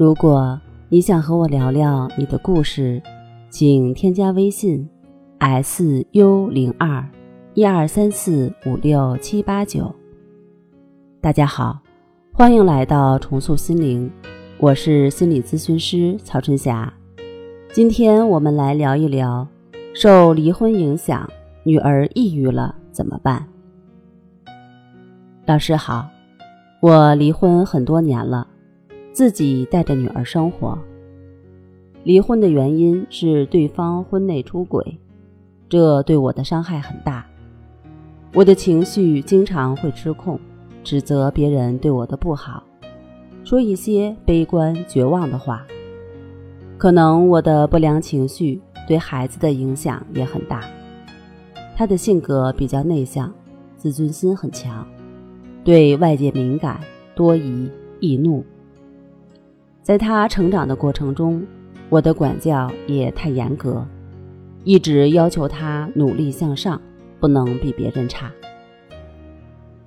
如果你想和我聊聊你的故事，请添加微信 s u 零二一二三四五六七八九。大家好，欢迎来到重塑心灵，我是心理咨询师曹春霞。今天我们来聊一聊，受离婚影响，女儿抑郁了怎么办？老师好，我离婚很多年了。自己带着女儿生活。离婚的原因是对方婚内出轨，这对我的伤害很大。我的情绪经常会失控，指责别人对我的不好，说一些悲观绝望的话。可能我的不良情绪对孩子的影响也很大。他的性格比较内向，自尊心很强，对外界敏感、多疑、易怒。在他成长的过程中，我的管教也太严格，一直要求他努力向上，不能比别人差。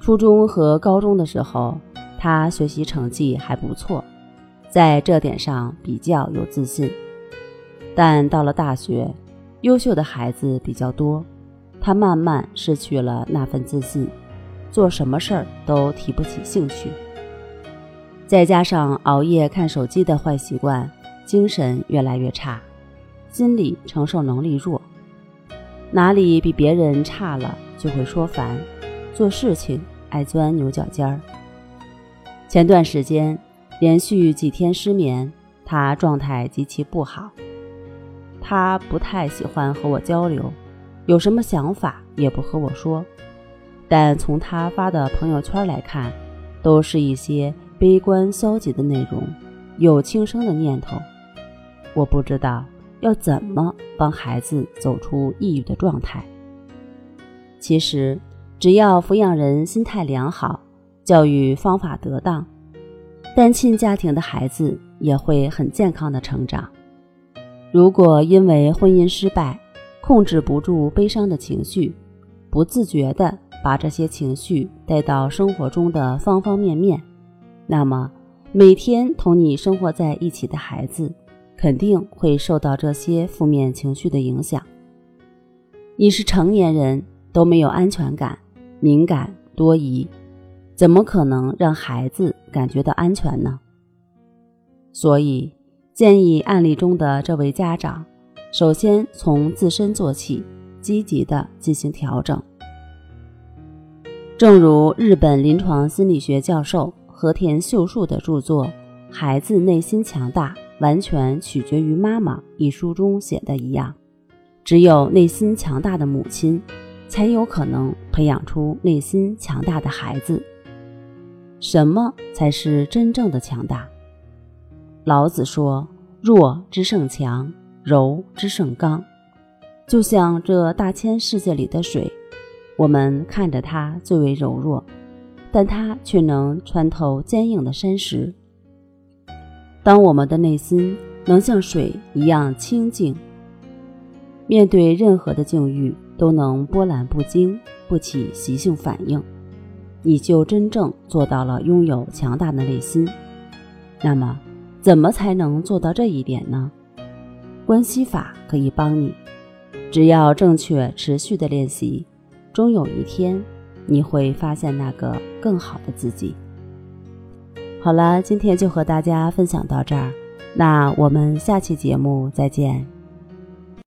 初中和高中的时候，他学习成绩还不错，在这点上比较有自信。但到了大学，优秀的孩子比较多，他慢慢失去了那份自信，做什么事儿都提不起兴趣。再加上熬夜看手机的坏习惯，精神越来越差，心理承受能力弱，哪里比别人差了就会说烦，做事情爱钻牛角尖儿。前段时间连续几天失眠，他状态极其不好。他不太喜欢和我交流，有什么想法也不和我说，但从他发的朋友圈来看，都是一些。悲观消极的内容，有轻生的念头，我不知道要怎么帮孩子走出抑郁的状态。其实，只要抚养人心态良好，教育方法得当，单亲家庭的孩子也会很健康的成长。如果因为婚姻失败，控制不住悲伤的情绪，不自觉地把这些情绪带到生活中的方方面面。那么，每天同你生活在一起的孩子，肯定会受到这些负面情绪的影响。你是成年人，都没有安全感，敏感多疑，怎么可能让孩子感觉到安全呢？所以，建议案例中的这位家长，首先从自身做起，积极的进行调整。正如日本临床心理学教授。和田秀树的著作《孩子内心强大完全取决于妈妈》一书中写的一样，只有内心强大的母亲，才有可能培养出内心强大的孩子。什么才是真正的强大？老子说：“弱之胜强，柔之胜刚。”就像这大千世界里的水，我们看着它最为柔弱。但它却能穿透坚硬的山石。当我们的内心能像水一样清净，面对任何的境遇都能波澜不惊，不起习性反应，你就真正做到了拥有强大的内心。那么，怎么才能做到这一点呢？关系法可以帮你，只要正确持续的练习，终有一天。你会发现那个更好的自己。好了，今天就和大家分享到这儿，那我们下期节目再见。